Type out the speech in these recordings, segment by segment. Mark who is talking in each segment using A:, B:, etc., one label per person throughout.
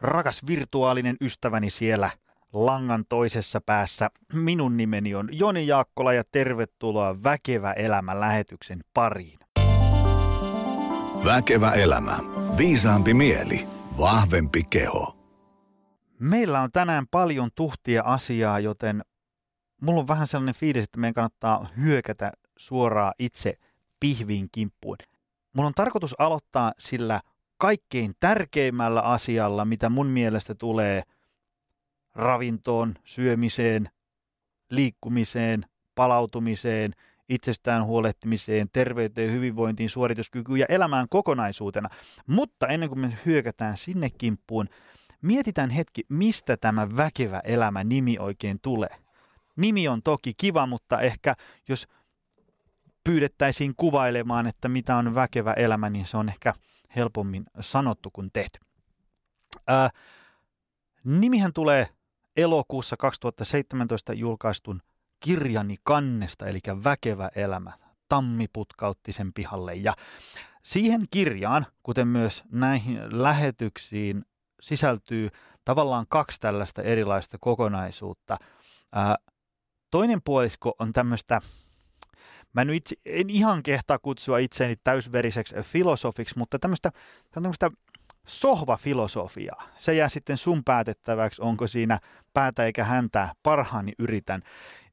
A: Rakas virtuaalinen ystäväni siellä langan toisessa päässä. Minun nimeni on Joni Jaakkola ja tervetuloa Väkevä elämä lähetyksen pariin.
B: Väkevä elämä. Viisaampi mieli. Vahvempi keho.
A: Meillä on tänään paljon tuhtia asiaa, joten mulla on vähän sellainen fiilis, että meidän kannattaa hyökätä suoraan itse pihviin kimppuun. Mulla on tarkoitus aloittaa sillä kaikkein tärkeimmällä asialla, mitä mun mielestä tulee ravintoon, syömiseen, liikkumiseen, palautumiseen, itsestään huolehtimiseen, terveyteen, hyvinvointiin, suorituskykyyn ja elämään kokonaisuutena. Mutta ennen kuin me hyökätään sinne kimppuun, mietitään hetki, mistä tämä väkevä elämä nimi oikein tulee. Nimi on toki kiva, mutta ehkä jos pyydettäisiin kuvailemaan, että mitä on väkevä elämä, niin se on ehkä – helpommin sanottu kuin tehty. Ää, nimihän tulee elokuussa 2017 julkaistun kirjani kannesta, eli Väkevä elämä. Tammi putkautti sen pihalle. Ja siihen kirjaan, kuten myös näihin lähetyksiin, sisältyy tavallaan kaksi tällaista erilaista kokonaisuutta. Ää, toinen puolisko on tämmöistä mä nyt itse, en ihan kehtaa kutsua itseäni täysveriseksi filosofiksi, mutta tämmöistä, tämmöistä sohvafilosofiaa. Se jää sitten sun päätettäväksi, onko siinä päätä eikä häntä parhaani yritän.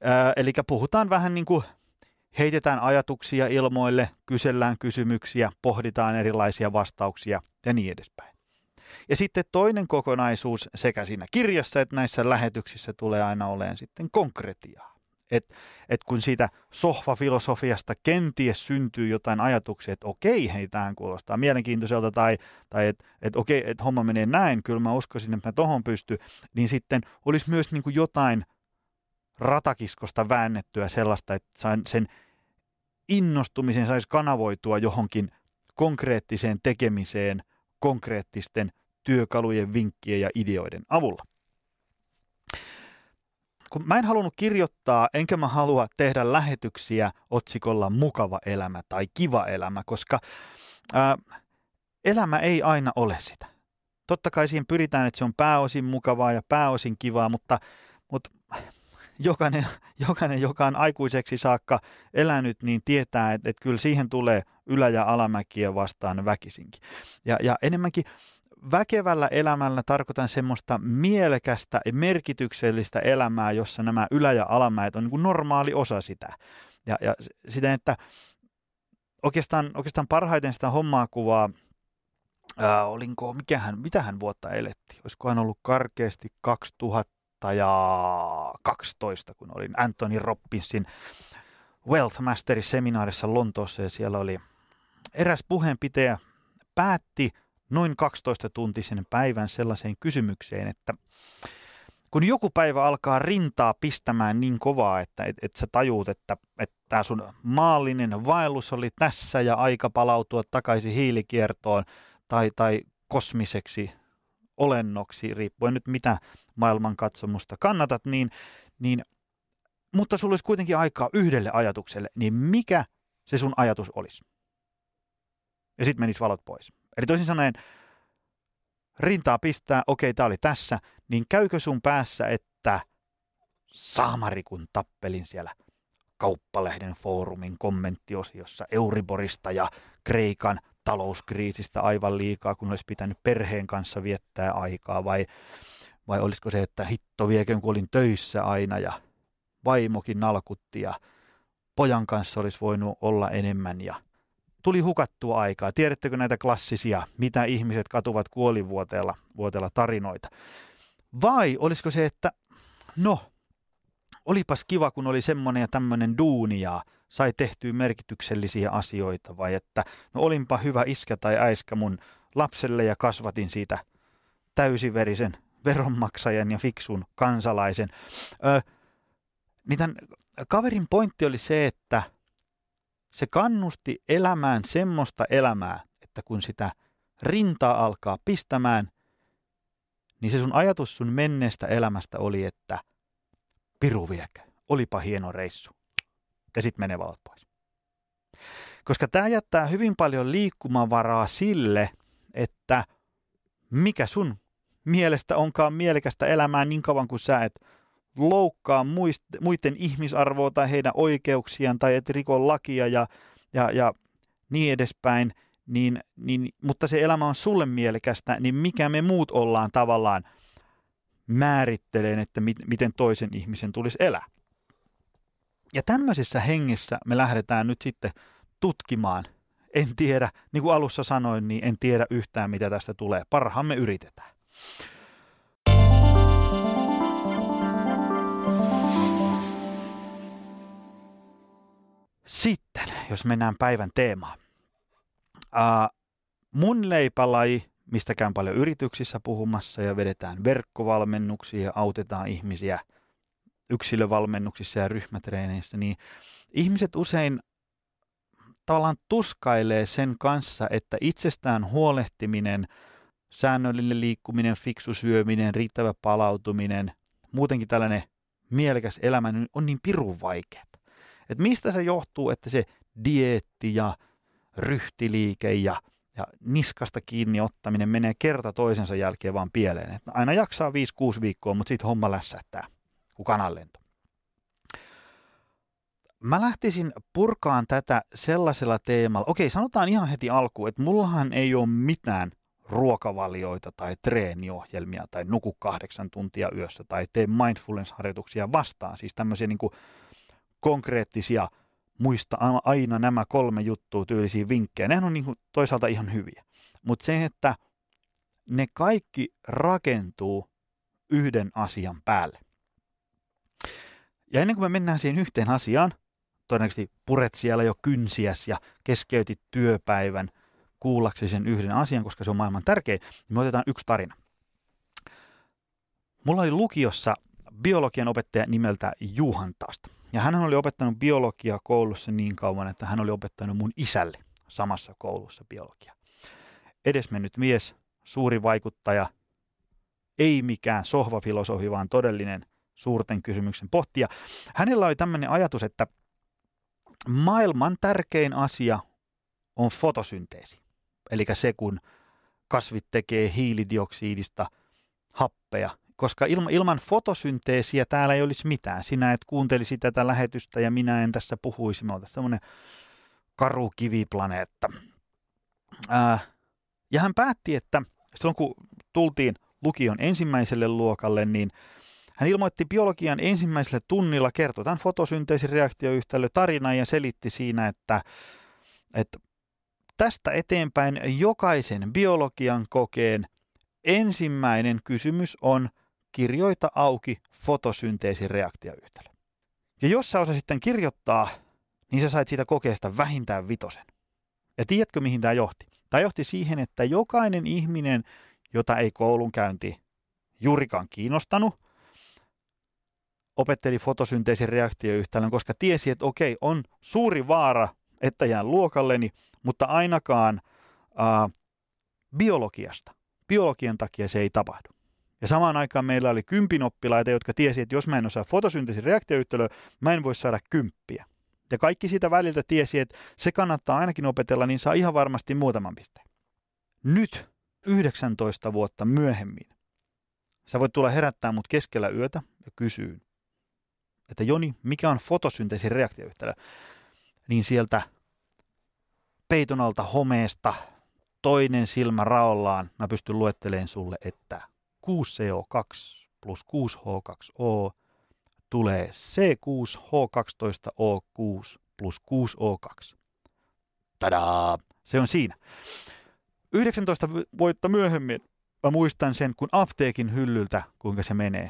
A: Öö, eli puhutaan vähän niin kuin heitetään ajatuksia ilmoille, kysellään kysymyksiä, pohditaan erilaisia vastauksia ja niin edespäin. Ja sitten toinen kokonaisuus sekä siinä kirjassa että näissä lähetyksissä tulee aina olemaan sitten konkretiaa. Että et kun siitä sohvafilosofiasta kenties syntyy jotain ajatuksia, että okei, hei, tähän kuulostaa mielenkiintoiselta, tai, tai että et, okei, että homma menee näin, kyllä mä uskoisin, että mä tohon pysty, niin sitten olisi myös niin kuin jotain ratakiskosta väännettyä sellaista, että sen innostumisen saisi kanavoitua johonkin konkreettiseen tekemiseen konkreettisten työkalujen, vinkkien ja ideoiden avulla kun mä en halunnut kirjoittaa, enkä mä halua tehdä lähetyksiä otsikolla mukava elämä tai kiva elämä, koska ää, elämä ei aina ole sitä. Totta kai siihen pyritään, että se on pääosin mukavaa ja pääosin kivaa, mutta, mutta jokainen, jokainen, joka on aikuiseksi saakka elänyt, niin tietää, että, että kyllä siihen tulee ylä- ja alamäkiä vastaan väkisinkin. Ja, ja enemmänkin väkevällä elämällä tarkoitan semmoista mielekästä ja merkityksellistä elämää, jossa nämä ylä- ja alamäet on niin kuin normaali osa sitä. Ja, ja siten, että oikeastaan, oikeastaan parhaiten sitä hommaa kuvaa, ää, olinko, mikähän, mitähän vuotta elettiin, olisikohan ollut karkeasti 2012, kun olin Anthony Robbinsin Wealth Mastery seminaarissa Lontoossa ja siellä oli eräs puheenpitäjä päätti noin 12-tuntisen päivän sellaiseen kysymykseen, että kun joku päivä alkaa rintaa pistämään niin kovaa, että et, et sä tajuut, että, että sun maallinen vaellus oli tässä ja aika palautua takaisin hiilikiertoon tai, tai kosmiseksi olennoksi, riippuen nyt mitä maailmankatsomusta kannatat, niin, niin mutta sulla olisi kuitenkin aikaa yhdelle ajatukselle, niin mikä se sun ajatus olisi? Ja sitten menisi valot pois. Eli toisin sanoen, rintaa pistää, okei, tämä oli tässä, niin käykö sun päässä, että saamari kun tappelin siellä kauppalehden foorumin kommenttiosiossa Euriborista ja Kreikan talouskriisistä aivan liikaa, kun olisi pitänyt perheen kanssa viettää aikaa, vai, vai olisiko se, että hitto viekön, kun olin töissä aina ja vaimokin nalkutti ja pojan kanssa olisi voinut olla enemmän ja tuli hukattua aikaa. Tiedättekö näitä klassisia, mitä ihmiset katuvat kuolivuoteella vuoteella tarinoita? Vai olisiko se, että no, olipas kiva, kun oli semmoinen ja tämmöinen duuni ja sai tehtyä merkityksellisiä asioita, vai että no olinpa hyvä iskä tai äiskä mun lapselle ja kasvatin siitä täysiverisen veronmaksajan ja fiksun kansalaisen. Ö, niin tämän kaverin pointti oli se, että – se kannusti elämään semmoista elämää, että kun sitä rintaa alkaa pistämään, niin se sun ajatus sun menneestä elämästä oli, että piru viekä, olipa hieno reissu. Ja sitten menee valot pois. Koska tämä jättää hyvin paljon liikkumavaraa sille, että mikä sun mielestä onkaan mielekästä elämää niin kauan kuin sä et loukkaa muiden ihmisarvoa tai heidän oikeuksiaan tai et riko lakia ja, ja, ja niin edespäin, niin, niin, mutta se elämä on sulle mielekästä, niin mikä me muut ollaan tavallaan määritteleen, että mit, miten toisen ihmisen tulisi elää. Ja tämmöisessä hengessä me lähdetään nyt sitten tutkimaan. En tiedä, niin kuin alussa sanoin, niin en tiedä yhtään mitä tästä tulee. Parhaamme yritetään. Sitten, jos mennään päivän teemaan. Uh, mun leipälaji, mistä käyn paljon yrityksissä puhumassa ja vedetään verkkovalmennuksia ja autetaan ihmisiä yksilövalmennuksissa ja ryhmätreeneissä, niin ihmiset usein tavallaan tuskailee sen kanssa, että itsestään huolehtiminen, säännöllinen liikkuminen, fiksu syöminen, riittävä palautuminen, muutenkin tällainen mielekäs elämä on niin pirun vaikeaa. Että mistä se johtuu, että se dieetti ja ryhtiliike ja, ja niskasta kiinni ottaminen menee kerta toisensa jälkeen vaan pieleen. Että aina jaksaa 5-6 viikkoa, mutta sitten homma lässättää kuin kananlento. Mä lähtisin purkaan tätä sellaisella teemalla. Okei, sanotaan ihan heti alkuun, että mullahan ei ole mitään ruokavalioita tai treeniohjelmia tai nuku kahdeksan tuntia yössä tai tee mindfulness-harjoituksia vastaan. Siis tämmöisiä niin konkreettisia muista aina nämä kolme juttua tyylisiä vinkkejä. Nehän on niin kuin toisaalta ihan hyviä. Mutta se, että ne kaikki rakentuu yhden asian päälle. Ja ennen kuin me mennään siihen yhteen asiaan, todennäköisesti puret siellä jo kynsiäs ja keskeytit työpäivän kuullaksesi sen yhden asian, koska se on maailman tärkein, niin me otetaan yksi tarina. Mulla oli lukiossa biologian opettaja nimeltä Juhan Taasta. Ja hän oli opettanut biologiaa koulussa niin kauan, että hän oli opettanut mun isälle samassa koulussa biologia. Edesmennyt mies, suuri vaikuttaja, ei mikään sohvafilosofi, vaan todellinen suurten kysymyksen pohtija. Hänellä oli tämmöinen ajatus, että maailman tärkein asia on fotosynteesi. Eli se, kun kasvit tekee hiilidioksidista happea koska ilma, ilman fotosynteesiä täällä ei olisi mitään. Sinä et kuuntelisi tätä lähetystä ja minä en tässä puhuisi. Me oltaisiin semmoinen karu kiviplaneetta. Ää, ja hän päätti, että silloin kun tultiin lukion ensimmäiselle luokalle, niin hän ilmoitti biologian ensimmäisellä tunnilla, kertoi tämän fotosynteesireaktioyhtälö tarinan ja selitti siinä, että, että tästä eteenpäin jokaisen biologian kokeen ensimmäinen kysymys on, kirjoita auki fotosynteesin reaktioyhtälö. Ja jos sä osasit sitten kirjoittaa, niin sä sait siitä kokeesta vähintään vitosen. Ja tiedätkö, mihin tämä johti? Tämä johti siihen, että jokainen ihminen, jota ei koulunkäynti juurikaan kiinnostanut, opetteli fotosynteesin reaktioyhtälön, koska tiesi, että okei, on suuri vaara, että jään luokalleni, mutta ainakaan äh, biologiasta, biologian takia se ei tapahdu. Ja samaan aikaan meillä oli kympin oppilaita, jotka tiesi, että jos mä en osaa fotosynteesin reaktioyhtälöä, mä en voi saada kymppiä. Ja kaikki siitä väliltä tiesi, että se kannattaa ainakin opetella, niin saa ihan varmasti muutaman pisteen. Nyt, 19 vuotta myöhemmin, sä voit tulla herättää mut keskellä yötä ja kysyä, että Joni, mikä on fotosynteesin reaktioyhtälö? Niin sieltä peiton alta homeesta, toinen silmä raollaan, mä pystyn luettelemaan sulle, että 6CO2 plus 6H2O tulee C6H12O6 plus 6O2. Tadaa! Se on siinä. 19 vuotta myöhemmin mä muistan sen, kun apteekin hyllyltä, kuinka se menee.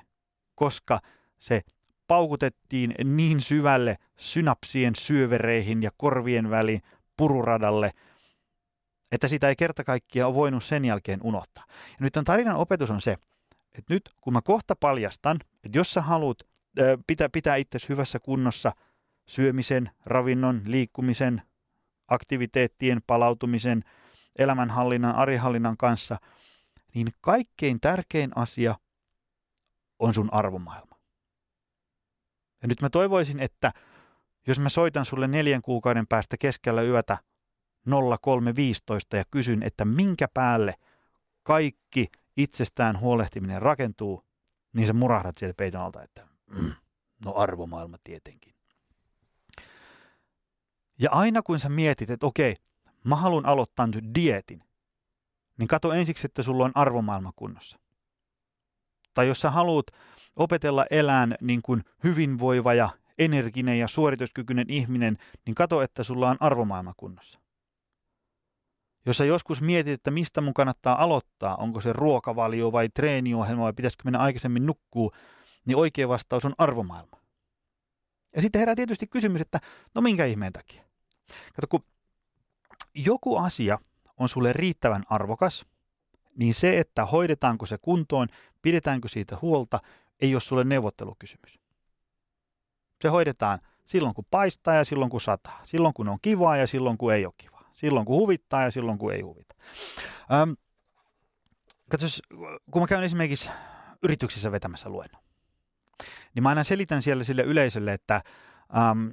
A: Koska se paukutettiin niin syvälle synapsien syövereihin ja korvien väliin pururadalle, että sitä ei kerta kaikkiaan ole voinut sen jälkeen unohtaa. Ja nyt tämän tarinan opetus on se, että nyt kun mä kohta paljastan, että jos sä haluat pitää, pitää itsesi hyvässä kunnossa syömisen, ravinnon, liikkumisen, aktiviteettien, palautumisen, elämänhallinnan, arihallinnan kanssa, niin kaikkein tärkein asia on sun arvomaailma. Ja nyt mä toivoisin, että jos mä soitan sulle neljän kuukauden päästä keskellä yötä 0315 ja kysyn, että minkä päälle kaikki itsestään huolehtiminen rakentuu, niin sä murahdat sieltä peiton alta, että mm, no arvomaailma tietenkin. Ja aina kun sä mietit, että okei, mä haluan aloittaa nyt dietin, niin kato ensiksi, että sulla on arvomaailma kunnossa. Tai jos sä haluat opetella elään niin kuin hyvinvoiva ja energinen ja suorituskykyinen ihminen, niin kato, että sulla on arvomaailma kunnossa. Jos sä joskus mietit, että mistä mun kannattaa aloittaa, onko se ruokavalio vai treeniohjelma vai pitäisikö mennä aikaisemmin nukkuu, niin oikea vastaus on arvomaailma. Ja sitten herää tietysti kysymys, että no minkä ihmeen takia? Kato, kun joku asia on sulle riittävän arvokas, niin se, että hoidetaanko se kuntoon, pidetäänkö siitä huolta, ei ole sulle neuvottelukysymys. Se hoidetaan silloin, kun paistaa ja silloin, kun sataa. Silloin, kun on kivaa ja silloin, kun ei ole kivaa. Silloin, kun huvittaa ja silloin, kun ei huvita. Ähm, katsos, kun mä käyn esimerkiksi yrityksissä vetämässä luennon, niin mä aina selitän siellä sille yleisölle, että, ähm,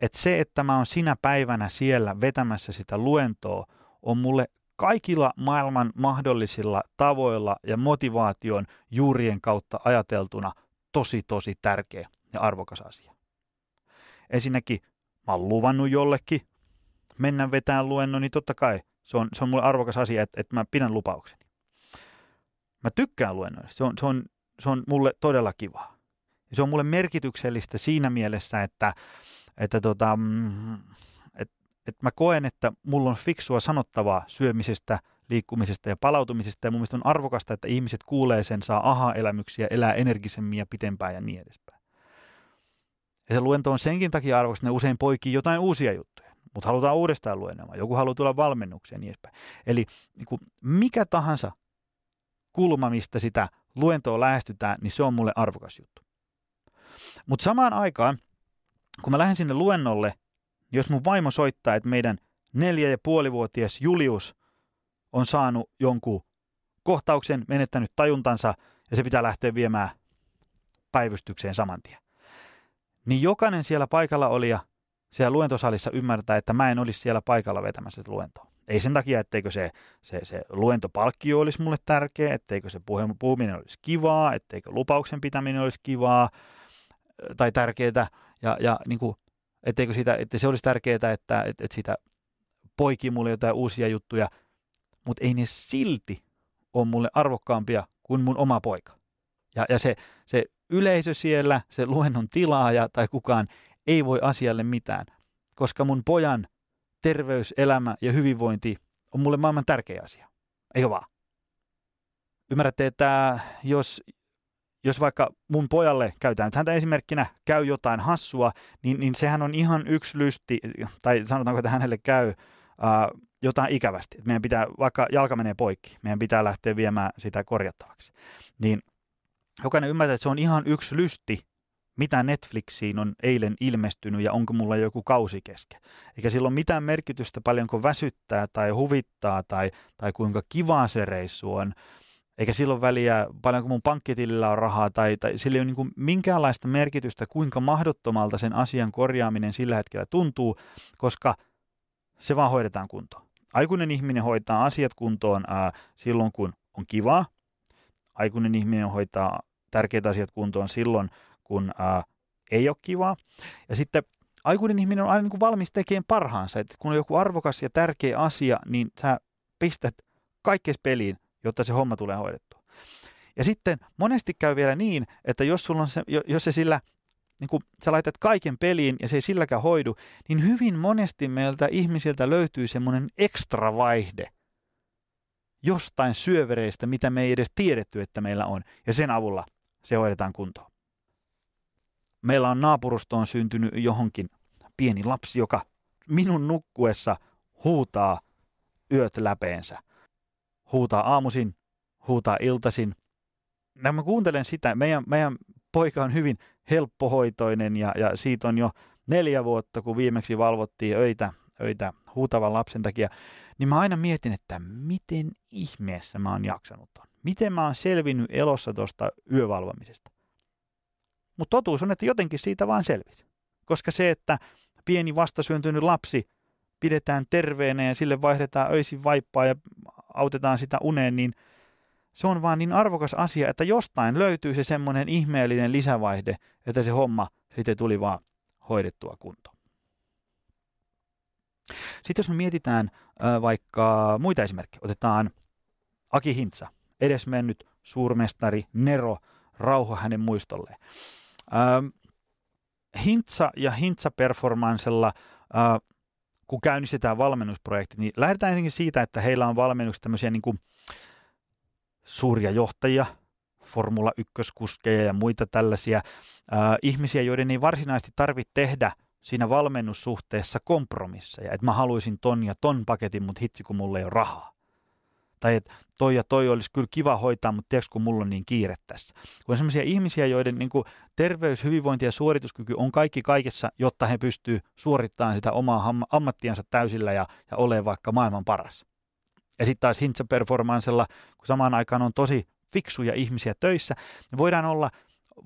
A: että se, että mä oon sinä päivänä siellä vetämässä sitä luentoa, on mulle kaikilla maailman mahdollisilla tavoilla ja motivaation juurien kautta ajateltuna tosi tosi tärkeä ja arvokas asia. Ensinnäkin mä oon luvannut jollekin mennä vetään luennon, niin totta kai se on, se on mulle arvokas asia, että, että mä pidän lupaukseni. Mä tykkään luennoista. Se on, se on, se on mulle todella kivaa. Ja se on mulle merkityksellistä siinä mielessä, että, että tota, mm, että mä koen, että mulla on fiksua sanottavaa syömisestä, liikkumisesta ja palautumisesta, ja mun mielestä on arvokasta, että ihmiset kuulee sen, saa aha-elämyksiä, elää energisemmin ja pitempään ja niin edespäin. Ja se luento on senkin takia arvokas, että ne usein poikii jotain uusia juttuja, mutta halutaan uudestaan luennoimaan, joku haluaa tulla valmennukseen ja niin edespäin. Eli niin kuin mikä tahansa kulma, mistä sitä luentoa lähestytään, niin se on mulle arvokas juttu. Mutta samaan aikaan, kun mä lähden sinne luennolle, jos mun vaimo soittaa, että meidän neljä ja puolivuotias Julius on saanut jonkun kohtauksen, menettänyt tajuntansa ja se pitää lähteä viemään päivystykseen saman tien. Niin jokainen siellä paikalla oli ja siellä luentosalissa ymmärtää, että mä en olisi siellä paikalla vetämässä luentoa. Ei sen takia, etteikö se, se, se luentopalkkio olisi mulle tärkeä, etteikö se puhuminen olisi kivaa, etteikö lupauksen pitäminen olisi kivaa tai tärkeää. Ja, ja niin kuin Etteikö siitä, että se olisi tärkeää, että, että, että siitä poikii mulle jotain uusia juttuja, mutta ei ne silti ole mulle arvokkaampia kuin mun oma poika. Ja, ja se, se yleisö siellä, se luennon tilaaja tai kukaan ei voi asialle mitään, koska mun pojan terveys, elämä ja hyvinvointi on mulle maailman tärkeä asia. Eikö vaan? Ymmärrätte, että jos jos vaikka mun pojalle, käytään nyt häntä esimerkkinä, käy jotain hassua, niin, niin sehän on ihan yksi lysti, tai sanotaanko, että hänelle käy uh, jotain ikävästi. Meidän pitää, vaikka jalka menee poikki, meidän pitää lähteä viemään sitä korjattavaksi. Niin jokainen ymmärtää, että se on ihan yksi lysti, mitä Netflixiin on eilen ilmestynyt ja onko mulla joku kausi kesken. Eikä sillä ole mitään merkitystä paljonko väsyttää tai huvittaa tai, tai kuinka kivaa se reissu on, eikä silloin väliä paljonko mun pankkitilillä on rahaa tai, tai sillä ei ole niin kuin minkäänlaista merkitystä, kuinka mahdottomalta sen asian korjaaminen sillä hetkellä tuntuu, koska se vaan hoidetaan kuntoon. Aikuinen ihminen hoitaa asiat kuntoon ää, silloin, kun on kivaa. Aikuinen ihminen hoitaa tärkeitä asiat kuntoon silloin, kun ää, ei ole kivaa. Ja sitten aikuinen ihminen on aina niin kuin valmis tekemään parhaansa. Että kun on joku arvokas ja tärkeä asia, niin sä pistät kaikkea peliin jotta se homma tulee hoidettua. Ja sitten monesti käy vielä niin, että jos, sulla on se, jos se sillä, niin kun sä laitat kaiken peliin ja se ei silläkään hoidu, niin hyvin monesti meiltä ihmisiltä löytyy semmoinen ekstra vaihde jostain syövereistä, mitä me ei edes tiedetty, että meillä on, ja sen avulla se hoidetaan kuntoon. Meillä on naapurustoon syntynyt johonkin pieni lapsi, joka minun nukkuessa huutaa yöt läpeensä huutaa aamuisin, huutaa iltaisin. Ja mä kuuntelen sitä, meidän, meidän poika on hyvin helppohoitoinen ja, ja siitä on jo neljä vuotta, kun viimeksi valvottiin öitä, öitä huutavan lapsen takia, niin mä aina mietin, että miten ihmeessä mä oon jaksanut ton. Miten mä oon selvinnyt elossa tuosta yövalvamisesta. Mutta totuus on, että jotenkin siitä vaan selvisi. Koska se, että pieni vastasyntynyt lapsi pidetään terveenä ja sille vaihdetaan öisin vaippaa ja autetaan sitä uneen, niin se on vaan niin arvokas asia, että jostain löytyy se semmoinen ihmeellinen lisävaihde, että se homma sitten tuli vaan hoidettua kuntoon. Sitten jos me mietitään vaikka muita esimerkkejä, otetaan Aki Hintsa, edesmennyt suurmestari Nero, rauha hänen muistolleen. Ähm, Hintsa ja Hintsa-performansella, äh, kun käynnistetään valmennusprojekti, niin lähdetään ensinnäkin siitä, että heillä on valmennuksessa tämmöisiä niin kuin suuria johtajia, Formula 1-kuskeja ja muita tällaisia äh, ihmisiä, joiden ei varsinaisesti tarvitse tehdä siinä valmennussuhteessa kompromisseja, että mä haluaisin ton ja ton paketin, mutta hitsi kun mulla ei ole rahaa. Tai että toi ja toi olisi kyllä kiva hoitaa, mutta tiedätkö kun mulla on niin kiire tässä. Kun on sellaisia ihmisiä, joiden niin kuin terveys, hyvinvointi ja suorituskyky on kaikki kaikessa, jotta he pystyvät suorittamaan sitä omaa ammattiansa täysillä ja, ja olemaan vaikka maailman paras. Ja sitten taas Hintsa kun samaan aikaan on tosi fiksuja ihmisiä töissä, niin voidaan olla,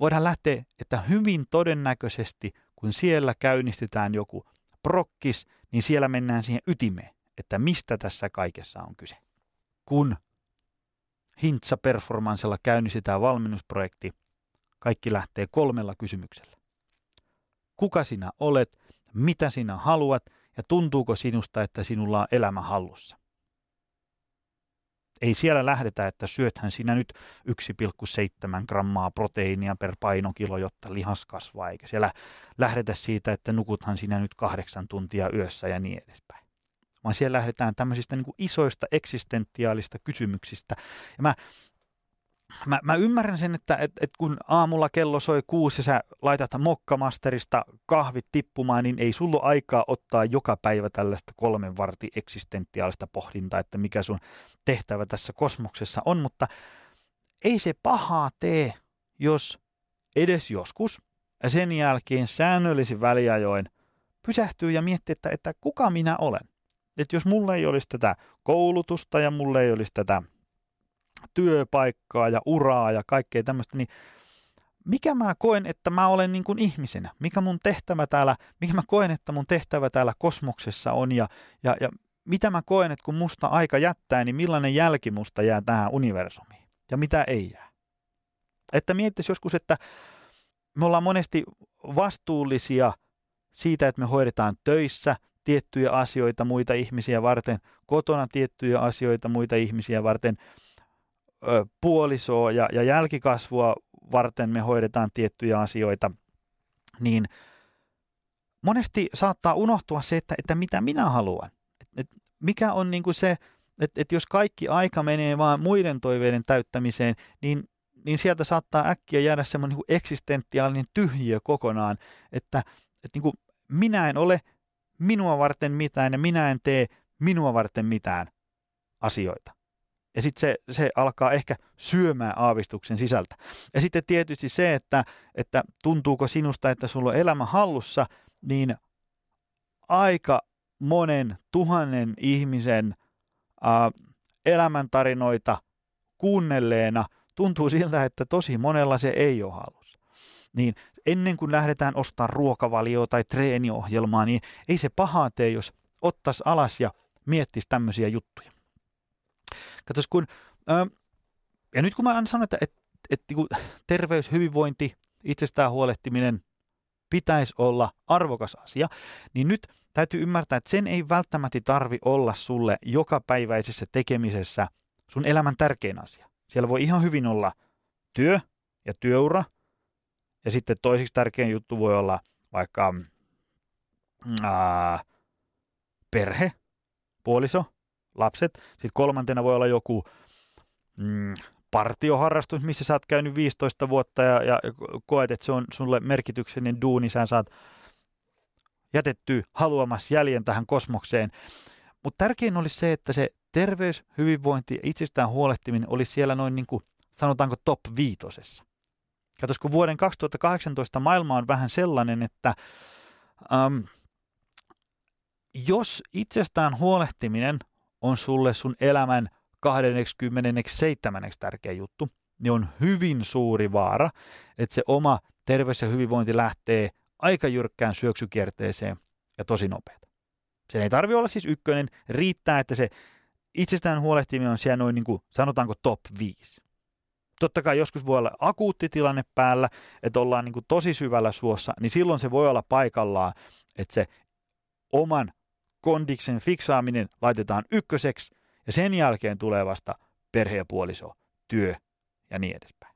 A: voidaan lähteä, että hyvin todennäköisesti, kun siellä käynnistetään joku prokkis, niin siellä mennään siihen ytimeen, että mistä tässä kaikessa on kyse. Kun Hintsa Performansella käynnistetään valmennusprojekti, kaikki lähtee kolmella kysymyksellä. Kuka sinä olet, mitä sinä haluat ja tuntuuko sinusta, että sinulla on elämä hallussa? ei siellä lähdetä, että syöthän sinä nyt 1,7 grammaa proteiinia per painokilo, jotta lihas kasvaa, eikä siellä lähdetä siitä, että nukuthan sinä nyt kahdeksan tuntia yössä ja niin edespäin. Vaan siellä lähdetään tämmöisistä niin kuin isoista eksistentiaalista kysymyksistä. Ja mä mä, mä ymmärrän sen, että et, et kun aamulla kello soi kuusi ja sä laitat mokkamasterista kahvit tippumaan, niin ei sulla aikaa ottaa joka päivä tällaista kolmen varti eksistentiaalista pohdintaa, että mikä sun tehtävä tässä kosmoksessa on, mutta ei se pahaa tee, jos edes joskus ja sen jälkeen säännöllisin väliajoin pysähtyy ja miettii, että, että kuka minä olen. Että jos mulla ei olisi tätä koulutusta ja mulla ei olisi tätä työpaikkaa ja uraa ja kaikkea tämmöistä, niin mikä mä koen, että mä olen niin kuin ihmisenä? Mikä mun tehtävä täällä, mikä mä koen, että mun tehtävä täällä kosmoksessa on ja, ja, ja mitä mä koen, että kun musta aika jättää, niin millainen jälki musta jää tähän universumiin ja mitä ei jää. Että miettisi joskus, että me ollaan monesti vastuullisia siitä, että me hoidetaan töissä tiettyjä asioita muita ihmisiä varten, kotona tiettyjä asioita muita ihmisiä varten – puolisoa ja, ja jälkikasvua varten me hoidetaan tiettyjä asioita, niin monesti saattaa unohtua se, että, että mitä minä haluan. Et, et mikä on niin kuin se, että et jos kaikki aika menee vaan muiden toiveiden täyttämiseen, niin, niin sieltä saattaa äkkiä jäädä semmoinen niin eksistentiaalinen tyhjiö kokonaan, että, että niin kuin minä en ole minua varten mitään ja minä en tee minua varten mitään asioita. Ja sitten se, se alkaa ehkä syömään aavistuksen sisältä. Ja sitten tietysti se, että, että tuntuuko sinusta, että sulla on elämä hallussa, niin aika monen tuhannen ihmisen äh, elämäntarinoita kuunnelleena tuntuu siltä, että tosi monella se ei ole hallussa. Niin ennen kuin lähdetään ostaa ruokavalioa tai treeniohjelmaa, niin ei se pahaa tee, jos ottaisi alas ja miettisi tämmöisiä juttuja. Katos kun, ää, ja nyt kun mä sanon, että et, et, et, terveys, hyvinvointi, itsestään huolehtiminen pitäisi olla arvokas asia, niin nyt täytyy ymmärtää, että sen ei välttämättä tarvi olla sulle jokapäiväisessä tekemisessä sun elämän tärkein asia. Siellä voi ihan hyvin olla työ ja työura, ja sitten toiseksi tärkein juttu voi olla vaikka ää, perhe, puoliso, lapset. Sitten kolmantena voi olla joku mm, partioharrastus, missä sä oot käynyt 15 vuotta ja, ja koet, että se on sulle merkityksellinen duuni, sä saat jätetty haluamassa jäljen tähän kosmokseen. Mutta tärkein olisi se, että se terveys, hyvinvointi ja itsestään huolehtiminen olisi siellä noin niin kuin, sanotaanko top viitosessa. Katos, kun vuoden 2018 maailma on vähän sellainen, että um, jos itsestään huolehtiminen on sulle sun elämän 27. tärkeä juttu, niin on hyvin suuri vaara, että se oma terveys ja hyvinvointi lähtee aika jyrkkään syöksykierteeseen ja tosi nopeata. Se ei tarvi olla siis ykkönen, riittää, että se itsestään huolehtiminen on siellä noin niin kuin, sanotaanko top 5. Totta kai joskus voi olla akuutti tilanne päällä, että ollaan niin kuin tosi syvällä suossa, niin silloin se voi olla paikallaan, että se oman kondiksen fiksaaminen laitetaan ykköseksi ja sen jälkeen tulee vasta perhe ja puoliso, työ ja niin edespäin.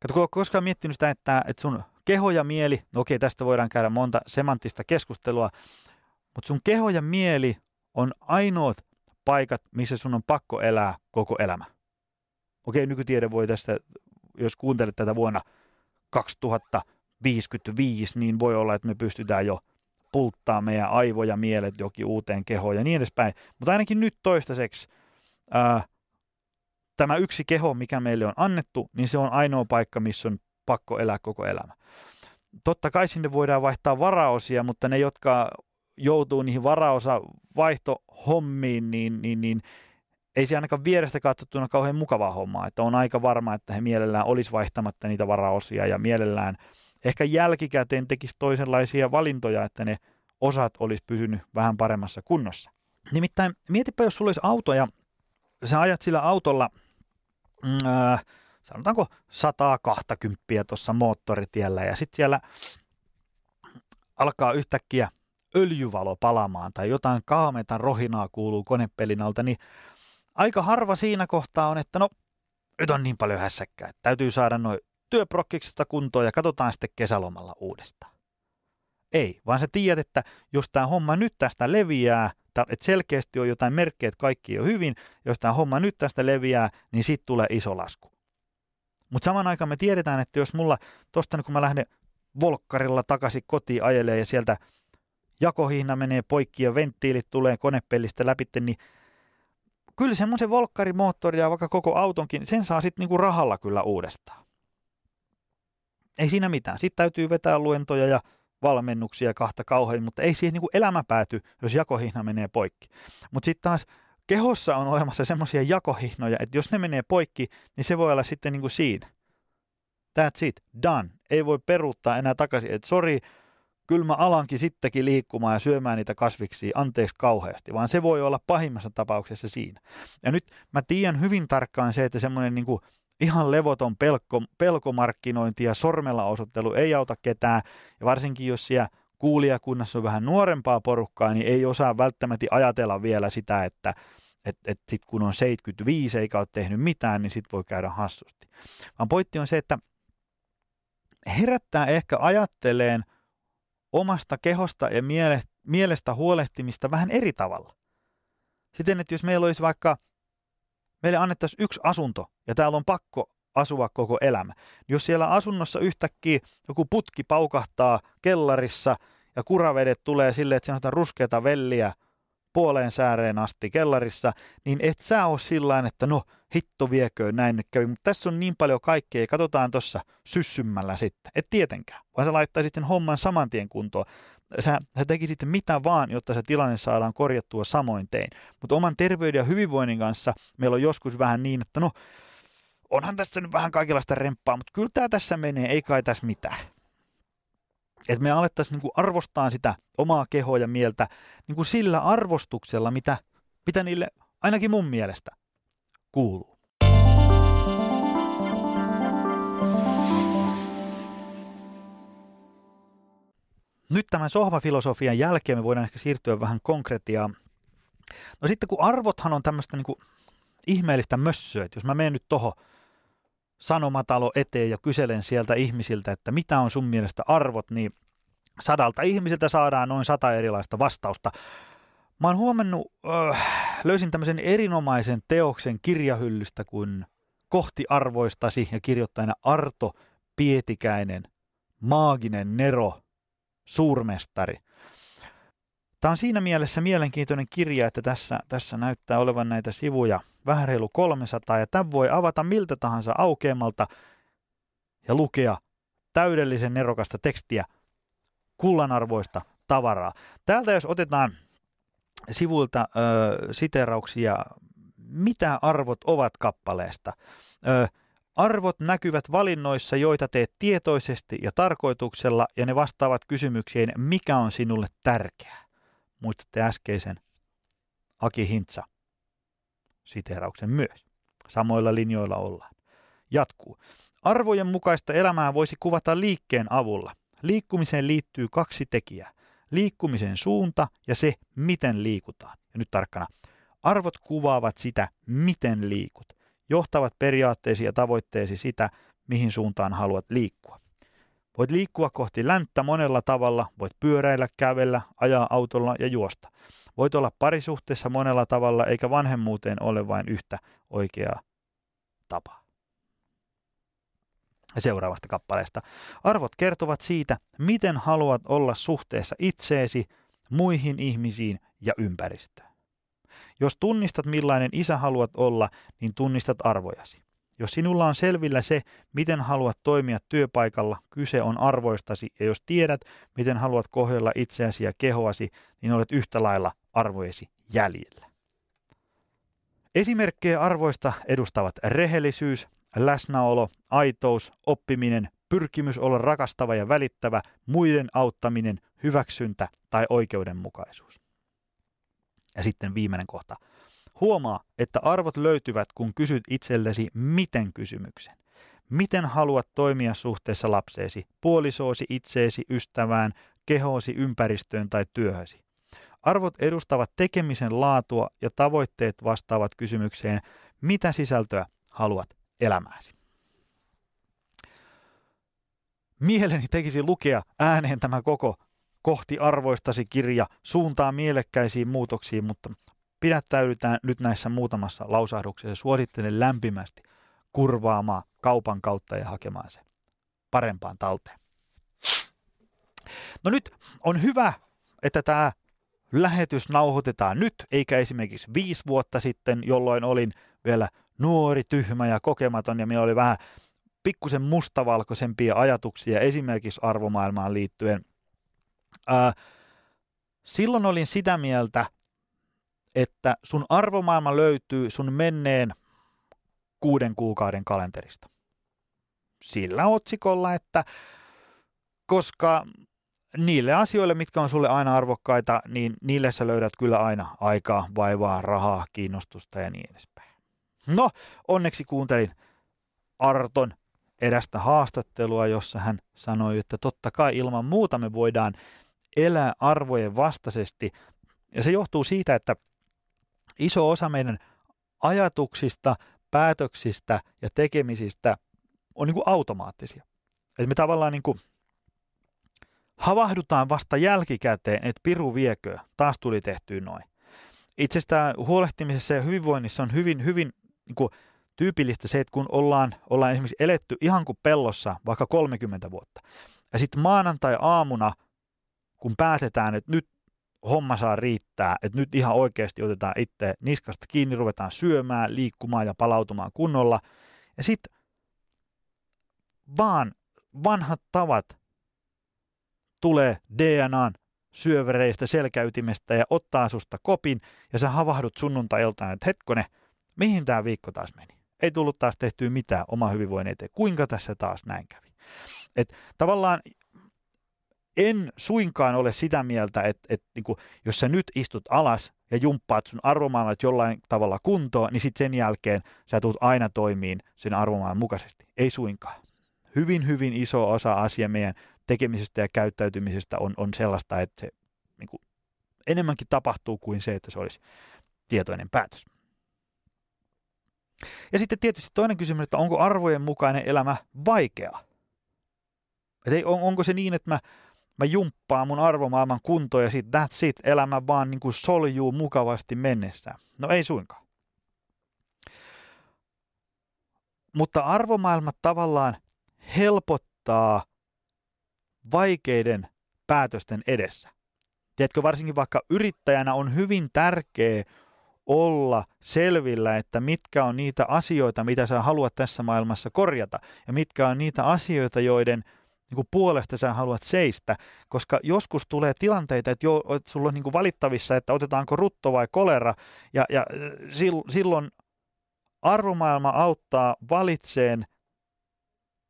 A: Kato, kun koskaan miettinyt sitä, että, että sun keho ja mieli, no okei, tästä voidaan käydä monta semanttista keskustelua, mutta sun keho ja mieli on ainoat paikat, missä sun on pakko elää koko elämä. Okei, nykytiede voi tästä, jos kuuntelet tätä vuonna 2055, niin voi olla, että me pystytään jo pulttaa meidän aivoja, mielet jokin uuteen kehoon ja niin edespäin. Mutta ainakin nyt toistaiseksi ää, tämä yksi keho, mikä meille on annettu, niin se on ainoa paikka, missä on pakko elää koko elämä. Totta kai sinne voidaan vaihtaa varaosia, mutta ne, jotka joutuu niihin varaosa vaihtohommiin, niin, niin, niin ei se ainakaan vierestä katsottuna kauhean mukavaa hommaa, että on aika varma, että he mielellään olisi vaihtamatta niitä varaosia ja mielellään ehkä jälkikäteen tekisi toisenlaisia valintoja, että ne osat olisi pysynyt vähän paremmassa kunnossa. Nimittäin mietipä, jos sulla olisi auto ja sä ajat sillä autolla, mm, äh, sanotaanko 120 tuossa moottoritiellä ja sitten siellä alkaa yhtäkkiä öljyvalo palamaan tai jotain kaametan rohinaa kuuluu konepelin alta, niin aika harva siinä kohtaa on, että no nyt on niin paljon hässäkkää, että täytyy saada noin työprokkiksesta kuntoon ja katsotaan sitten kesälomalla uudestaan. Ei, vaan sä tiedät, että jos tämä homma nyt tästä leviää, että selkeästi on jotain merkkejä, että kaikki on hyvin, jos tämä homma nyt tästä leviää, niin sitten tulee iso lasku. Mutta saman aikaan me tiedetään, että jos mulla tosta kun mä lähden volkkarilla takaisin kotiin ajelee ja sieltä jakohihna menee poikki ja venttiilit tulee konepellistä läpi, niin kyllä semmoisen volkkarimoottori ja vaikka koko autonkin, sen saa sitten niinku rahalla kyllä uudestaan. Ei siinä mitään. Sitten täytyy vetää luentoja ja valmennuksia kahta kauhean, mutta ei siihen niinku elämä pääty, jos jakohihna menee poikki. Mutta sitten taas kehossa on olemassa semmoisia jakohihnoja, että jos ne menee poikki, niin se voi olla sitten niinku siinä. That's it, done. Ei voi peruuttaa enää takaisin, että sori, kyllä mä alankin sittenkin liikkumaan ja syömään niitä kasviksia, anteeksi kauheasti, vaan se voi olla pahimmassa tapauksessa siinä. Ja nyt mä tiedän hyvin tarkkaan se, että semmoinen niin ihan levoton pelko, pelkomarkkinointi ja sormella osoittelu ei auta ketään, ja varsinkin jos siellä kuulijakunnassa on vähän nuorempaa porukkaa, niin ei osaa välttämättä ajatella vielä sitä, että et, et sit kun on 75 eikä ole tehnyt mitään, niin sit voi käydä hassusti. Vaan pointti on se, että herättää ehkä ajatteleen – omasta kehosta ja miele, mielestä huolehtimista vähän eri tavalla. Siten, että jos meillä olisi vaikka, meille annettaisiin yksi asunto ja täällä on pakko asua koko elämä. Jos siellä asunnossa yhtäkkiä joku putki paukahtaa kellarissa ja kuravedet tulee silleen, että siinä on ruskeata velliä puoleen sääreen asti kellarissa, niin et sä ole sillä että no hitto viekö näin nyt kävi. Mutta tässä on niin paljon kaikkea, katsotaan tuossa syssymmällä sitten. Et tietenkään, vaan sä laittaisit sen homman saman tien kuntoon. Sä, sä tekisit mitä vaan, jotta se tilanne saadaan korjattua samoin tein. Mutta oman terveyden ja hyvinvoinnin kanssa meillä on joskus vähän niin, että no onhan tässä nyt vähän kaikenlaista remppaa, mutta kyllä tämä tässä menee, ei kai tässä mitään että me alettaisiin niin arvostaa sitä omaa kehoa ja mieltä niin kuin sillä arvostuksella, mitä, mitä niille ainakin mun mielestä kuuluu. Nyt tämän sohvafilosofian jälkeen me voidaan ehkä siirtyä vähän konkretiaan. No sitten kun arvothan on tämmöistä niin ihmeellistä mössöä, että jos mä menen nyt tohon sanomatalo eteen ja kyselen sieltä ihmisiltä, että mitä on sun mielestä arvot, niin sadalta ihmisiltä saadaan noin sata erilaista vastausta. Mä oon huomannut, äh, löysin tämmöisen erinomaisen teoksen kirjahyllystä kuin Kohti arvoistasi ja kirjoittajana Arto Pietikäinen, maaginen Nero, suurmestari. Tämä on siinä mielessä mielenkiintoinen kirja, että tässä, tässä näyttää olevan näitä sivuja vähän reilu 300 ja tämän voi avata miltä tahansa aukeamalta ja lukea täydellisen nerokasta tekstiä kullanarvoista tavaraa. Täältä jos otetaan sivuilta ö, siterauksia, mitä arvot ovat kappaleesta. Ö, arvot näkyvät valinnoissa, joita teet tietoisesti ja tarkoituksella, ja ne vastaavat kysymykseen, mikä on sinulle tärkeää. Muistatte äskeisen Aki Hintsa siterauksen myös. Samoilla linjoilla ollaan. Jatkuu. Arvojen mukaista elämää voisi kuvata liikkeen avulla. Liikkumiseen liittyy kaksi tekijää. Liikkumisen suunta ja se, miten liikutaan. Ja nyt tarkkana. Arvot kuvaavat sitä, miten liikut. Johtavat periaatteesi ja tavoitteesi sitä, mihin suuntaan haluat liikkua. Voit liikkua kohti länttä monella tavalla, voit pyöräillä, kävellä, ajaa autolla ja juosta. Voit olla parisuhteessa monella tavalla, eikä vanhemmuuteen ole vain yhtä oikeaa tapaa. Seuraavasta kappaleesta. Arvot kertovat siitä, miten haluat olla suhteessa itseesi, muihin ihmisiin ja ympäristöön. Jos tunnistat millainen isä haluat olla, niin tunnistat arvojasi. Jos sinulla on selvillä se, miten haluat toimia työpaikalla, kyse on arvoistasi, ja jos tiedät, miten haluat kohdella itseäsi ja kehoasi, niin olet yhtä lailla arvojesi jäljellä. Esimerkkejä arvoista edustavat rehellisyys, läsnäolo, aitous, oppiminen, pyrkimys olla rakastava ja välittävä, muiden auttaminen, hyväksyntä tai oikeudenmukaisuus. Ja sitten viimeinen kohta. Huomaa, että arvot löytyvät, kun kysyt itsellesi miten kysymyksen. Miten haluat toimia suhteessa lapseesi, puolisoosi, itseesi, ystävään, kehoosi, ympäristöön tai työhösi? Arvot edustavat tekemisen laatua ja tavoitteet vastaavat kysymykseen, mitä sisältöä haluat elämääsi. Mieleni tekisi lukea ääneen tämä koko kohti arvoistasi kirja suuntaa mielekkäisiin muutoksiin, mutta pidättäydytään nyt näissä muutamassa lausahduksessa. Suosittelen lämpimästi kurvaamaan kaupan kautta ja hakemaan se parempaan talteen. No nyt on hyvä, että tämä lähetys nauhoitetaan nyt, eikä esimerkiksi viisi vuotta sitten, jolloin olin vielä nuori, tyhmä ja kokematon ja minulla oli vähän pikkusen mustavalkoisempia ajatuksia esimerkiksi arvomaailmaan liittyen. Ää, silloin olin sitä mieltä, että sun arvomaailma löytyy sun menneen kuuden kuukauden kalenterista. Sillä otsikolla, että koska niille asioille, mitkä on sulle aina arvokkaita, niin niille sä löydät kyllä aina aikaa, vaivaa, rahaa, kiinnostusta ja niin edespäin. No, onneksi kuuntelin Arton erästä haastattelua, jossa hän sanoi, että totta kai ilman muuta me voidaan elää arvojen vastaisesti. Ja se johtuu siitä, että iso osa meidän ajatuksista, päätöksistä ja tekemisistä on niin kuin automaattisia. Että me tavallaan niin kuin havahdutaan vasta jälkikäteen, että piru viekö, taas tuli tehtyä noin. Itsestään huolehtimisessa ja hyvinvoinnissa on hyvin, hyvin niin kuin tyypillistä se, että kun ollaan, ollaan esimerkiksi eletty ihan kuin pellossa vaikka 30 vuotta, ja sitten maanantai-aamuna, kun päätetään, että nyt homma saa riittää, että nyt ihan oikeasti otetaan itse niskasta kiinni, ruvetaan syömään, liikkumaan ja palautumaan kunnolla, ja sitten vaan vanhat tavat tulee DNAn syövereistä selkäytimestä ja ottaa susta kopin, ja sä havahdut sunnuntai-iltaan, että hetkone, mihin tämä viikko taas meni? Ei tullut taas tehtyä mitään oma hyvinvoinnin eteen. Kuinka tässä taas näin kävi? Et tavallaan en suinkaan ole sitä mieltä, että, että niin kuin, jos sä nyt istut alas ja jumppaat sun arvomaailmat jollain tavalla kuntoon, niin sitten sen jälkeen sä tulet aina toimiin sen arvomaailman mukaisesti. Ei suinkaan. Hyvin, hyvin iso osa asia meidän tekemisestä ja käyttäytymisestä on, on sellaista, että se niin kuin, enemmänkin tapahtuu kuin se, että se olisi tietoinen päätös. Ja sitten tietysti toinen kysymys, että onko arvojen mukainen elämä vaikeaa? Et ei, on, onko se niin, että mä, mä jumppaan mun arvomaailman kuntoon ja sitten that's it, elämä vaan niin kuin soljuu mukavasti mennessä? No ei suinkaan. Mutta arvomaailmat tavallaan helpottaa vaikeiden päätösten edessä. Tiedätkö, varsinkin vaikka yrittäjänä on hyvin tärkeää olla selvillä, että mitkä on niitä asioita, mitä sä haluat tässä maailmassa korjata, ja mitkä on niitä asioita, joiden niin puolesta sä haluat seistä, koska joskus tulee tilanteita, että, jo, että sulla on niin valittavissa, että otetaanko rutto vai kolera, ja, ja silloin arvomaailma auttaa valitseen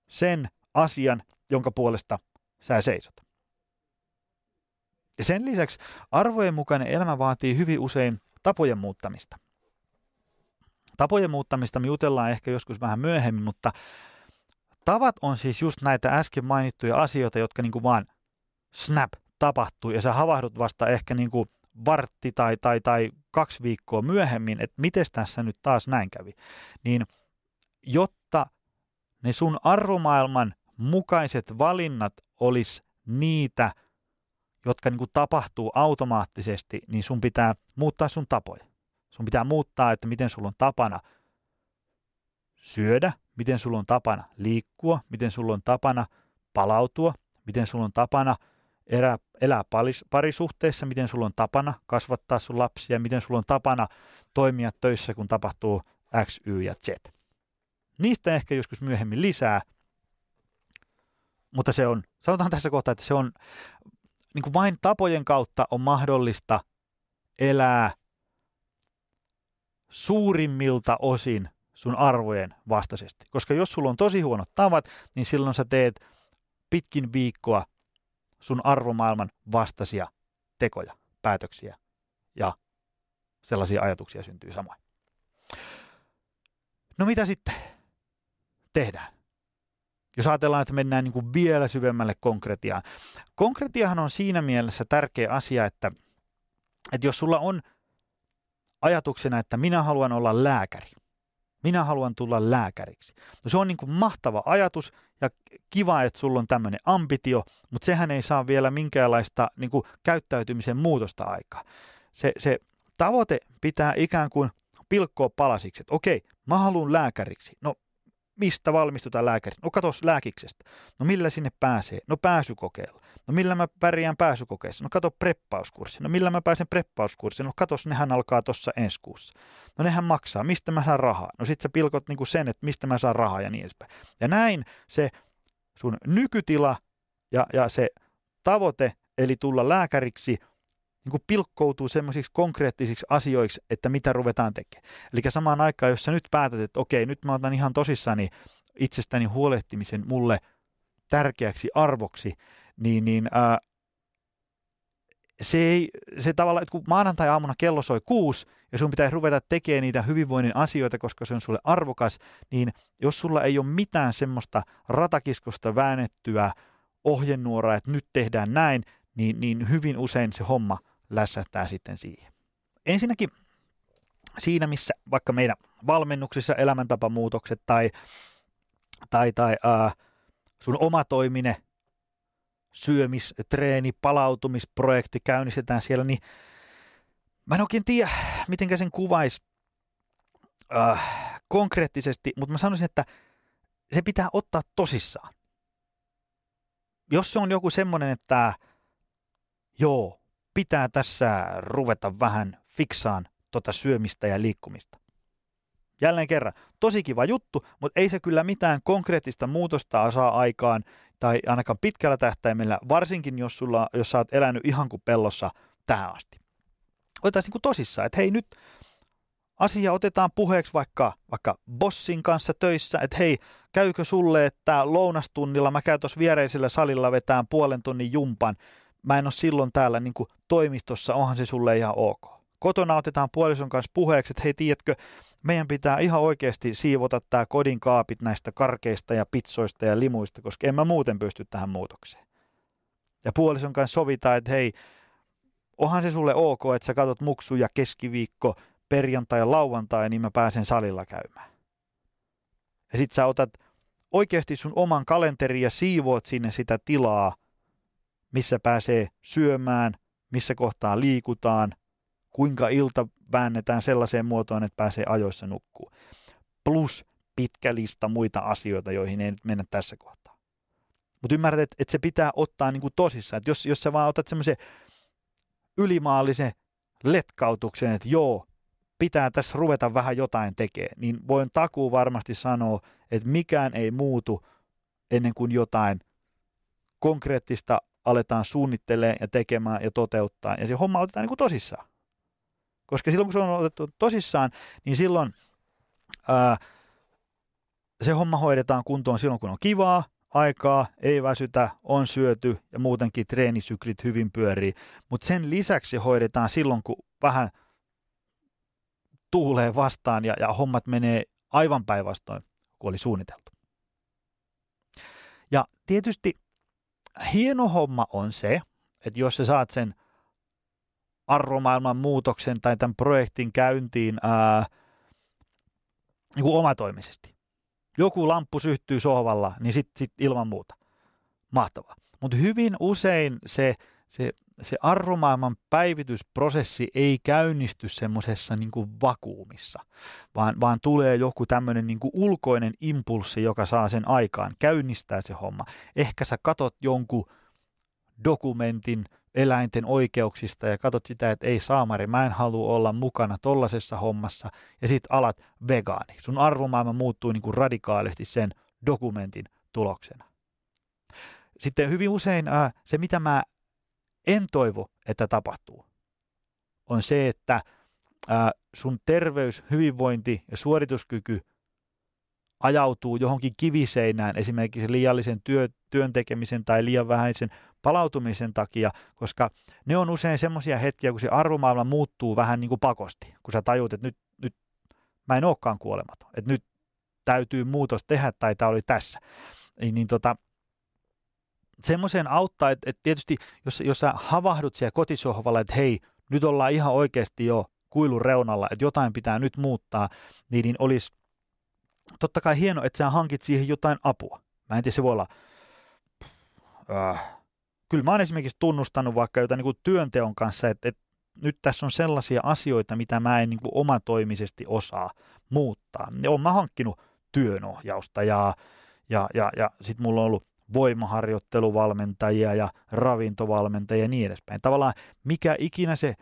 A: sen asian, jonka puolesta sä seisot. Ja sen lisäksi arvojen mukainen elämä vaatii hyvin usein tapojen muuttamista. Tapojen muuttamista me jutellaan ehkä joskus vähän myöhemmin, mutta tavat on siis just näitä äsken mainittuja asioita, jotka niin kuin vaan snap tapahtuu ja sä havahdut vasta ehkä niin kuin vartti tai, tai, tai kaksi viikkoa myöhemmin, että miten tässä nyt taas näin kävi. Niin jotta ne sun arvomaailman mukaiset valinnat olisi niitä, jotka niin kuin tapahtuu automaattisesti, niin sun pitää muuttaa sun tapoja. Sun pitää muuttaa, että miten sulla on tapana syödä, miten sulla on tapana liikkua, miten sulla on tapana palautua, miten sulla on tapana elää, elää parisuhteessa, miten sulla on tapana kasvattaa sun lapsia, miten sulla on tapana toimia töissä, kun tapahtuu X, Y ja Z. Niistä ehkä joskus myöhemmin lisää, mutta se on, sanotaan tässä kohtaa, että se on niin kuin vain tapojen kautta on mahdollista elää suurimmilta osin sun arvojen vastaisesti. Koska jos sulla on tosi huonot tavat, niin silloin sä teet pitkin viikkoa sun arvomaailman vastaisia tekoja, päätöksiä ja sellaisia ajatuksia syntyy samoin. No mitä sitten tehdään? Jos ajatellaan, että mennään niin kuin vielä syvemmälle konkretiaan. Konkretiahan on siinä mielessä tärkeä asia, että, että jos sulla on ajatuksena, että minä haluan olla lääkäri, minä haluan tulla lääkäriksi. No se on niin kuin mahtava ajatus ja kiva, että sulla on tämmöinen ambitio, mutta sehän ei saa vielä minkäänlaista niin kuin käyttäytymisen muutosta aikaa. Se, se tavoite pitää ikään kuin pilkkoa palasiksi, että okei, mä haluan lääkäriksi. No mistä valmistutaan lääkäri? No katos lääkiksestä. No millä sinne pääsee? No pääsykokeella. No millä mä pärjään pääsykokeessa? No kato preppauskurssi. No millä mä pääsen preppauskurssiin? No katos, nehän alkaa tuossa ensi kuussa. No nehän maksaa. Mistä mä saan rahaa? No sit sä pilkot niinku sen, että mistä mä saan rahaa ja niin edespäin. Ja näin se sun nykytila ja, ja se tavoite, eli tulla lääkäriksi, niin kuin pilkkoutuu semmoisiksi konkreettisiksi asioiksi, että mitä ruvetaan tekemään. Eli samaan aikaan, jos sä nyt päätät, että okei, nyt mä otan ihan tosissani itsestäni huolehtimisen mulle tärkeäksi arvoksi, niin, niin ää, se, ei, se tavalla, että kun maanantai-aamuna kello soi kuusi ja sun pitäisi ruveta tekemään niitä hyvinvoinnin asioita, koska se on sulle arvokas, niin jos sulla ei ole mitään semmoista ratakiskosta väännettyä ohjenuoraa, että nyt tehdään näin, niin, niin hyvin usein se homma lässähtää sitten siihen. Ensinnäkin siinä, missä vaikka meidän valmennuksissa elämäntapamuutokset tai, tai, tai ää, sun omatoiminen syömis-, treeni-, palautumisprojekti käynnistetään siellä, niin mä en oikein tiedä, miten sen kuvaisi äh, konkreettisesti, mutta mä sanoisin, että se pitää ottaa tosissaan. Jos se on joku semmoinen, että joo, pitää tässä ruveta vähän fiksaan tota syömistä ja liikkumista. Jälleen kerran, tosi kiva juttu, mutta ei se kyllä mitään konkreettista muutosta saa aikaan, tai ainakaan pitkällä tähtäimellä, varsinkin jos, sulla, jos sä oot elänyt ihan kuin pellossa tähän asti. Otetaan niin tosissaan, että hei nyt asia otetaan puheeksi vaikka, vaikka bossin kanssa töissä, että hei, käykö sulle, että lounastunnilla mä käyn tuossa viereisellä salilla vetään puolen tunnin jumpan, mä en ole silloin täällä niin toimistossa, onhan se sulle ihan ok. Kotona otetaan puolison kanssa puheeksi, että hei, tiedätkö, meidän pitää ihan oikeasti siivota tämä kodin kaapit näistä karkeista ja pitsoista ja limuista, koska en mä muuten pysty tähän muutokseen. Ja puolison kanssa sovitaan, että hei, onhan se sulle ok, että sä katot muksuja keskiviikko, perjantai ja lauantai, niin mä pääsen salilla käymään. Ja sit sä otat oikeasti sun oman kalenterin ja siivoot sinne sitä tilaa, missä pääsee syömään, missä kohtaa liikutaan, kuinka ilta väännetään sellaiseen muotoon, että pääsee ajoissa nukkuu. Plus pitkä lista muita asioita, joihin ei nyt mennä tässä kohtaa. Mutta ymmärrät, että, että se pitää ottaa niin kuin tosissaan. Että jos, jos sä vaan otat semmoisen ylimaallisen letkautuksen, että joo, pitää tässä ruveta vähän jotain tekemään, niin voin takuu varmasti sanoa, että mikään ei muutu ennen kuin jotain konkreettista aletaan suunnittelemaan ja tekemään ja toteuttaa. Ja se homma otetaan niin kuin tosissaan. Koska silloin kun se on otettu tosissaan, niin silloin ää, se homma hoidetaan kuntoon silloin kun on kivaa, aikaa, ei väsytä, on syöty ja muutenkin treenisyklit hyvin pyörii. Mutta sen lisäksi hoidetaan silloin, kun vähän tuulee vastaan ja, ja hommat menee aivan päinvastoin kuin oli suunniteltu. Ja tietysti hieno homma on se, että jos sä saat sen arvomaailman muutoksen tai tämän projektin käyntiin ää, niin kuin omatoimisesti. Joku lamppu syttyy sohvalla, niin sitten sit ilman muuta. Mahtavaa. Mutta hyvin usein se, se, se arvomaailman päivitysprosessi ei käynnisty semmoisessa niin vakuumissa, vaan, vaan tulee joku tämmöinen niin ulkoinen impulssi, joka saa sen aikaan, käynnistää se homma. Ehkä sä katot jonkun dokumentin eläinten oikeuksista ja katsot sitä, että ei saamari, mä en halua olla mukana tollasessa hommassa ja sit alat vegaani. Sun arvomaailma muuttuu niin kuin radikaalisti sen dokumentin tuloksena. Sitten hyvin usein se, mitä mä en toivo, että tapahtuu, on se, että sun terveys, hyvinvointi ja suorituskyky ajautuu johonkin kiviseinään, esimerkiksi liiallisen työ, työn tekemisen tai liian vähäisen palautumisen takia, koska ne on usein semmoisia hetkiä, kun se arvomaailma muuttuu vähän niin kuin pakosti, kun sä tajut, että nyt, nyt mä en olekaan kuolematon, että nyt täytyy muutos tehdä tai tämä oli tässä. Niin, niin tota, semmoiseen auttaa, että, että tietysti jos, jos sä havahdut siellä kotisohvalla, että hei, nyt ollaan ihan oikeasti jo kuilun reunalla, että jotain pitää nyt muuttaa, niin, niin olisi totta kai hieno, että sä hankit siihen jotain apua. Mä en tiedä, se voi olla äh, kyllä mä oon esimerkiksi tunnustanut vaikka jotain niin työnteon kanssa, että, että nyt tässä on sellaisia asioita, mitä mä en niin kuin omatoimisesti osaa muuttaa. Ja oon mä hankkinut työnohjausta ja, ja, ja, ja sitten mulla on ollut voimaharjoitteluvalmentajia ja ravintovalmentajia ja niin edespäin. Tavallaan mikä ikinä se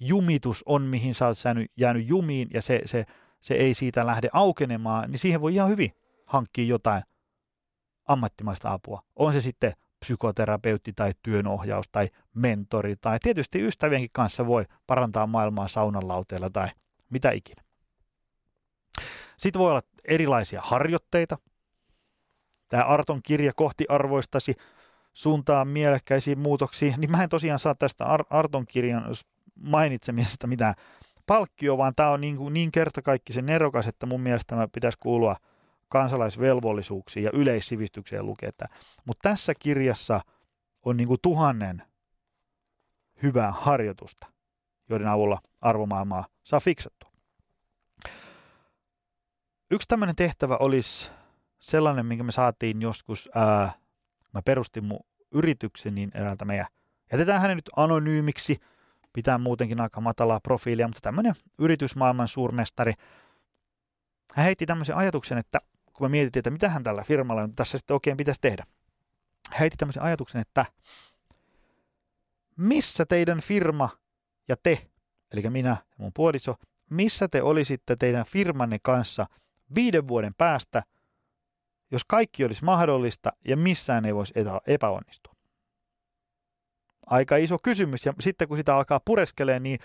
A: jumitus on, mihin sä oot jäänyt jumiin ja se, se, se ei siitä lähde aukenemaan, niin siihen voi ihan hyvin hankkia jotain ammattimaista apua. On se sitten psykoterapeutti tai työnohjaus tai mentori tai tietysti ystävienkin kanssa voi parantaa maailmaa saunan lauteella tai mitä ikinä. Sitten voi olla erilaisia harjoitteita. Tämä Arton kirja kohti arvoistasi suuntaan mielekkäisiin muutoksiin, niin mä en tosiaan saa tästä Arton kirjan mainitsemisesta mitään palkkio, vaan tämä on niin, niin kertakaikkisen nerokas, että mun mielestä mä pitäisi kuulua – kansalaisvelvollisuuksiin ja yleissivistykseen lukea Mutta tässä kirjassa on niin kuin tuhannen hyvää harjoitusta, joiden avulla arvomaailmaa saa fiksattua. Yksi tämmöinen tehtävä olisi sellainen, minkä me saatiin joskus, ää, mä perustin mun yrityksen niin eräältä meidän, jätetään hänen nyt anonyymiksi, pitää muutenkin aika matalaa profiilia, mutta tämmöinen yritysmaailman suurmestari, hän heitti tämmöisen ajatuksen, että kun me mietittiin, että mitähän tällä firmalla nyt tässä sitten oikein pitäisi tehdä. Heitti tämmöisen ajatuksen, että missä teidän firma ja te, eli minä ja mun puoliso, missä te olisitte teidän firmanne kanssa viiden vuoden päästä, jos kaikki olisi mahdollista ja missään ei voisi epäonnistua? Aika iso kysymys ja sitten kun sitä alkaa pureskelee, niin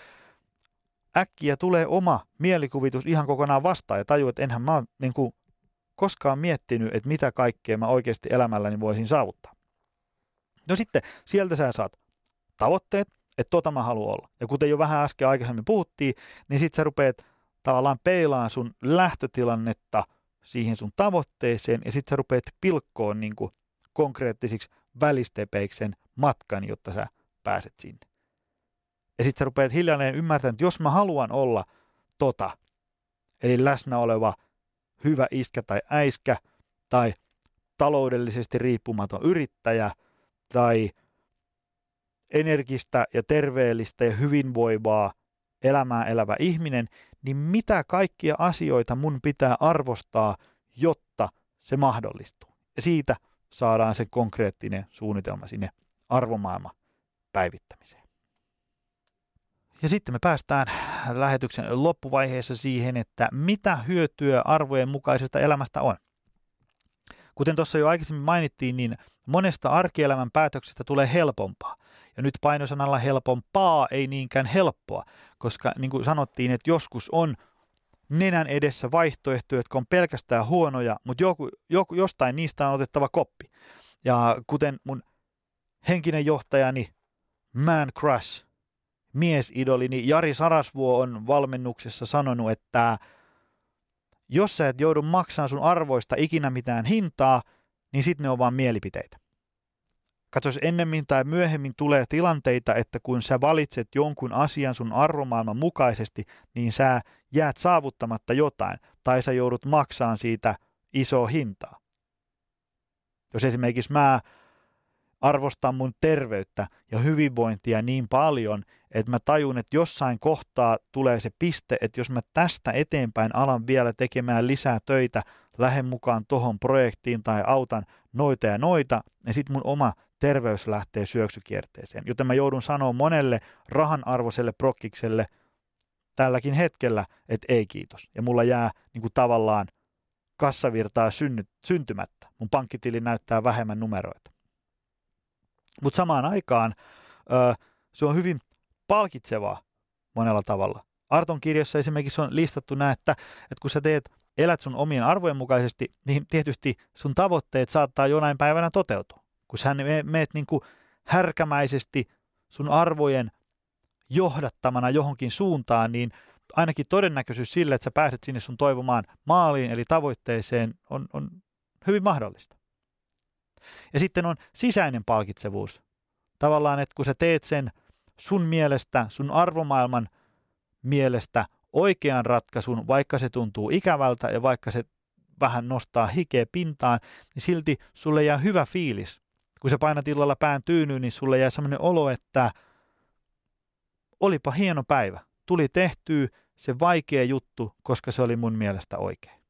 A: äkkiä tulee oma mielikuvitus ihan kokonaan vastaan ja tajuu, että enhän mä ole niin kuin koskaan miettinyt, että mitä kaikkea mä oikeasti elämälläni voisin saavuttaa. No sitten sieltä sä saat tavoitteet, että tota mä haluan olla. Ja kuten jo vähän äsken aikaisemmin puhuttiin, niin sitten sä rupeat tavallaan peilaan sun lähtötilannetta siihen sun tavoitteeseen ja sitten sä rupeat pilkkoon niin kuin konkreettisiksi välistepeiksen matkan, jotta sä pääset sinne. Ja sitten sä rupeat hiljalleen ymmärtämään, että jos mä haluan olla tota, eli läsnä oleva – hyvä iskä tai äiskä tai taloudellisesti riippumaton yrittäjä tai energistä ja terveellistä ja hyvinvoivaa elämää elävä ihminen, niin mitä kaikkia asioita mun pitää arvostaa, jotta se mahdollistuu. Ja siitä saadaan se konkreettinen suunnitelma sinne arvomaailma päivittämiseen. Ja sitten me päästään lähetyksen loppuvaiheessa siihen, että mitä hyötyä arvojen mukaisesta elämästä on. Kuten tuossa jo aikaisemmin mainittiin, niin monesta arkielämän päätöksestä tulee helpompaa. Ja nyt painosanalla helpompaa, ei niinkään helppoa, koska niin kuin sanottiin, että joskus on nenän edessä vaihtoehtoja, jotka on pelkästään huonoja, mutta joku, joku, jostain niistä on otettava koppi. Ja kuten mun henkinen johtajani Man Crush miesidolini Jari Sarasvuo on valmennuksessa sanonut, että jos sä et joudu maksamaan sun arvoista ikinä mitään hintaa, niin sitten ne on vaan mielipiteitä. Katsos, ennemmin tai myöhemmin tulee tilanteita, että kun sä valitset jonkun asian sun arvomaailman mukaisesti, niin sä jäät saavuttamatta jotain, tai sä joudut maksamaan siitä iso hintaa. Jos esimerkiksi mä arvostan mun terveyttä ja hyvinvointia niin paljon, että mä tajun, että jossain kohtaa tulee se piste, että jos mä tästä eteenpäin alan vielä tekemään lisää töitä, lähden mukaan tohon projektiin tai autan noita ja noita, niin sitten mun oma terveys lähtee syöksykierteeseen. Joten mä joudun sanoa monelle rahan arvoiselle prokkikselle tälläkin hetkellä, että ei kiitos. Ja mulla jää niin kuin tavallaan kassavirtaa synny, syntymättä. Mun pankkitili näyttää vähemmän numeroita. Mutta samaan aikaan ö, se on hyvin palkitsevaa monella tavalla. Arton kirjassa esimerkiksi on listattu näin, että, että kun sä teet, elät sun omien arvojen mukaisesti, niin tietysti sun tavoitteet saattaa jonain päivänä toteutua. Kun sä meet niin kuin härkämäisesti sun arvojen johdattamana johonkin suuntaan, niin ainakin todennäköisyys sille, että sä pääset sinne sun toivomaan maaliin, eli tavoitteeseen, on, on hyvin mahdollista. Ja sitten on sisäinen palkitsevuus. Tavallaan, että kun sä teet sen sun mielestä, sun arvomaailman mielestä oikean ratkaisun, vaikka se tuntuu ikävältä ja vaikka se vähän nostaa hikeä pintaan, niin silti sulle jää hyvä fiilis. Kun sä painat illalla pään tyynyyn, niin sulle jää sellainen olo, että olipa hieno päivä. Tuli tehtyä se vaikea juttu, koska se oli mun mielestä oikein.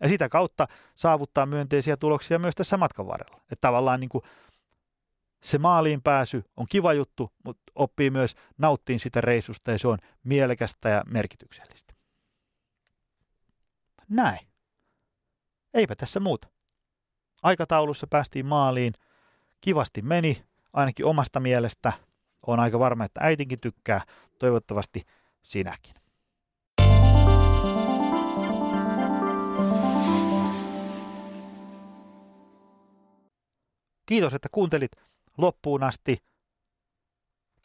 A: Ja sitä kautta saavuttaa myönteisiä tuloksia myös tässä matkan varrella. Että tavallaan niin kuin se maaliin pääsy on kiva juttu, mutta oppii myös nauttiin sitä reissusta ja se on mielekästä ja merkityksellistä. Näin. Eipä tässä muuta. Aikataulussa päästiin maaliin. Kivasti meni, ainakin omasta mielestä. On aika varma, että äitinkin tykkää. Toivottavasti sinäkin. Kiitos, että kuuntelit loppuun asti.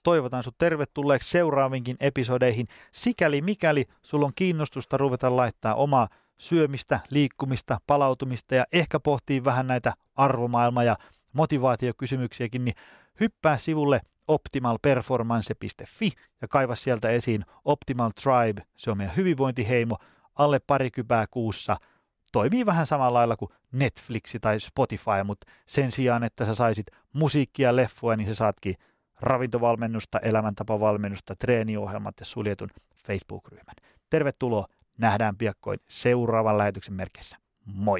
A: Toivotan sinut tervetulleeksi seuraavinkin episodeihin, sikäli mikäli sulla on kiinnostusta ruveta laittaa omaa syömistä, liikkumista, palautumista ja ehkä pohtii vähän näitä arvomaailma- ja motivaatiokysymyksiäkin, niin hyppää sivulle optimalperformance.fi ja kaiva sieltä esiin Optimal Tribe, se on meidän hyvinvointiheimo, alle parikymppää kuussa – toimii vähän samalla lailla kuin Netflix tai Spotify, mutta sen sijaan, että sä saisit musiikkia, leffoja, niin sä saatkin ravintovalmennusta, elämäntapavalmennusta, treeniohjelmat ja suljetun Facebook-ryhmän. Tervetuloa, nähdään piakkoin seuraavan lähetyksen merkissä. Moi!